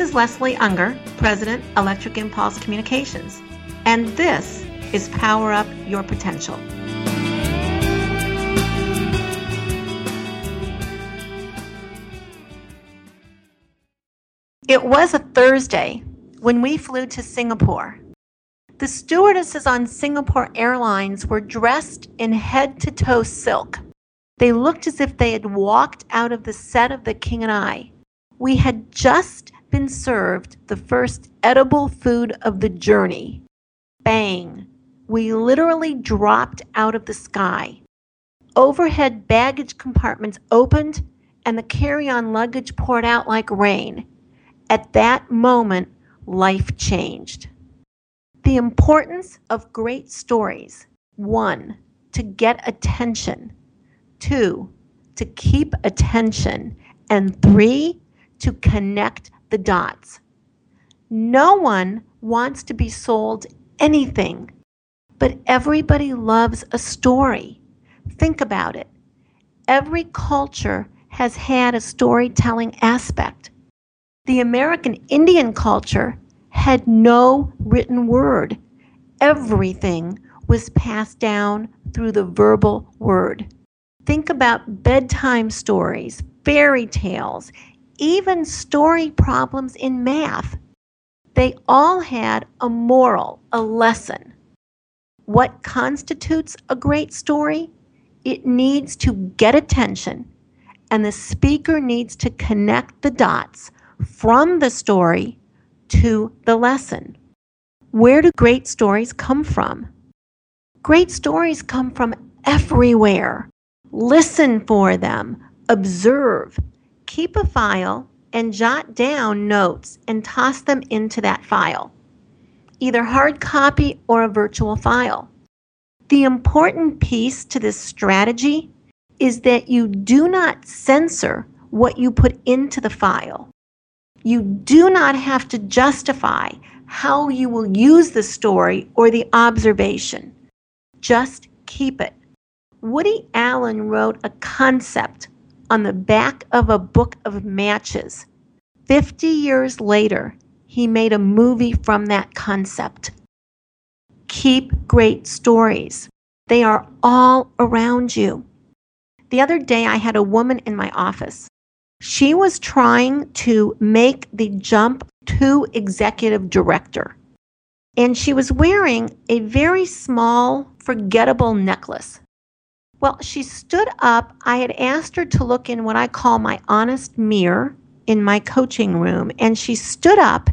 This is Leslie Unger, President, Electric Impulse Communications, and this is Power Up Your Potential. It was a Thursday when we flew to Singapore. The stewardesses on Singapore Airlines were dressed in head to toe silk. They looked as if they had walked out of the set of The King and I. We had just been served the first edible food of the journey. Bang! We literally dropped out of the sky. Overhead baggage compartments opened and the carry on luggage poured out like rain. At that moment, life changed. The importance of great stories one, to get attention, two, to keep attention, and three, to connect the dots. No one wants to be sold anything, but everybody loves a story. Think about it. Every culture has had a storytelling aspect. The American Indian culture had no written word. Everything was passed down through the verbal word. Think about bedtime stories, fairy tales, even story problems in math. They all had a moral, a lesson. What constitutes a great story? It needs to get attention, and the speaker needs to connect the dots from the story to the lesson. Where do great stories come from? Great stories come from everywhere. Listen for them, observe, keep a file, and jot down notes and toss them into that file, either hard copy or a virtual file. The important piece to this strategy is that you do not censor what you put into the file. You do not have to justify how you will use the story or the observation. Just keep it. Woody Allen wrote a concept on the back of a book of matches. 50 years later, he made a movie from that concept. Keep great stories. They are all around you. The other day, I had a woman in my office she was trying to make the jump to executive director. And she was wearing a very small, forgettable necklace. Well, she stood up. I had asked her to look in what I call my honest mirror in my coaching room. And she stood up.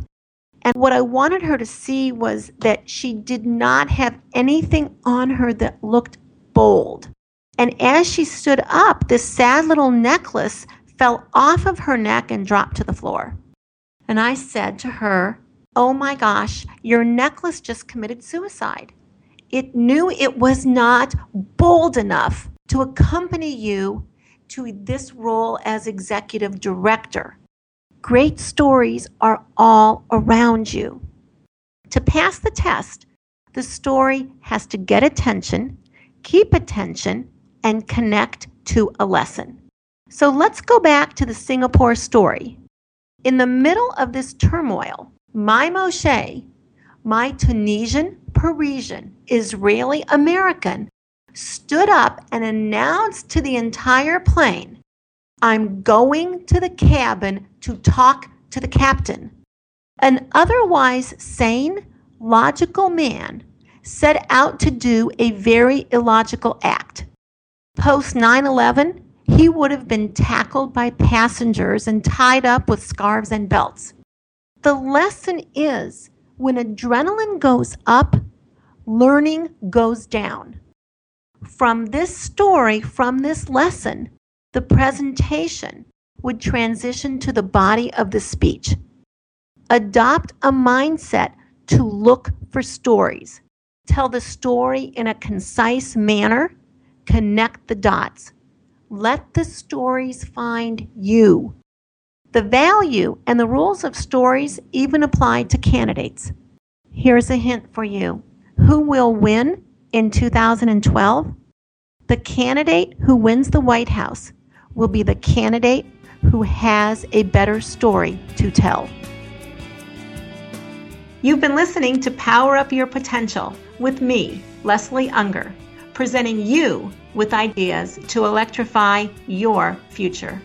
And what I wanted her to see was that she did not have anything on her that looked bold. And as she stood up, this sad little necklace fell off of her neck and dropped to the floor. And I said to her, Oh my gosh, your necklace just committed suicide. It knew it was not bold enough to accompany you to this role as executive director. Great stories are all around you. To pass the test, the story has to get attention, keep attention, and connect to a lesson. So let's go back to the Singapore story. In the middle of this turmoil, my Moshe, my Tunisian, Parisian, Israeli American, stood up and announced to the entire plane, I'm going to the cabin to talk to the captain. An otherwise sane, logical man set out to do a very illogical act. Post 9 11, he would have been tackled by passengers and tied up with scarves and belts. The lesson is when adrenaline goes up, learning goes down. From this story, from this lesson, the presentation would transition to the body of the speech. Adopt a mindset to look for stories. Tell the story in a concise manner. Connect the dots. Let the stories find you. The value and the rules of stories even apply to candidates. Here's a hint for you who will win in 2012? The candidate who wins the White House will be the candidate who has a better story to tell. You've been listening to Power Up Your Potential with me, Leslie Unger, presenting you with ideas to electrify your future.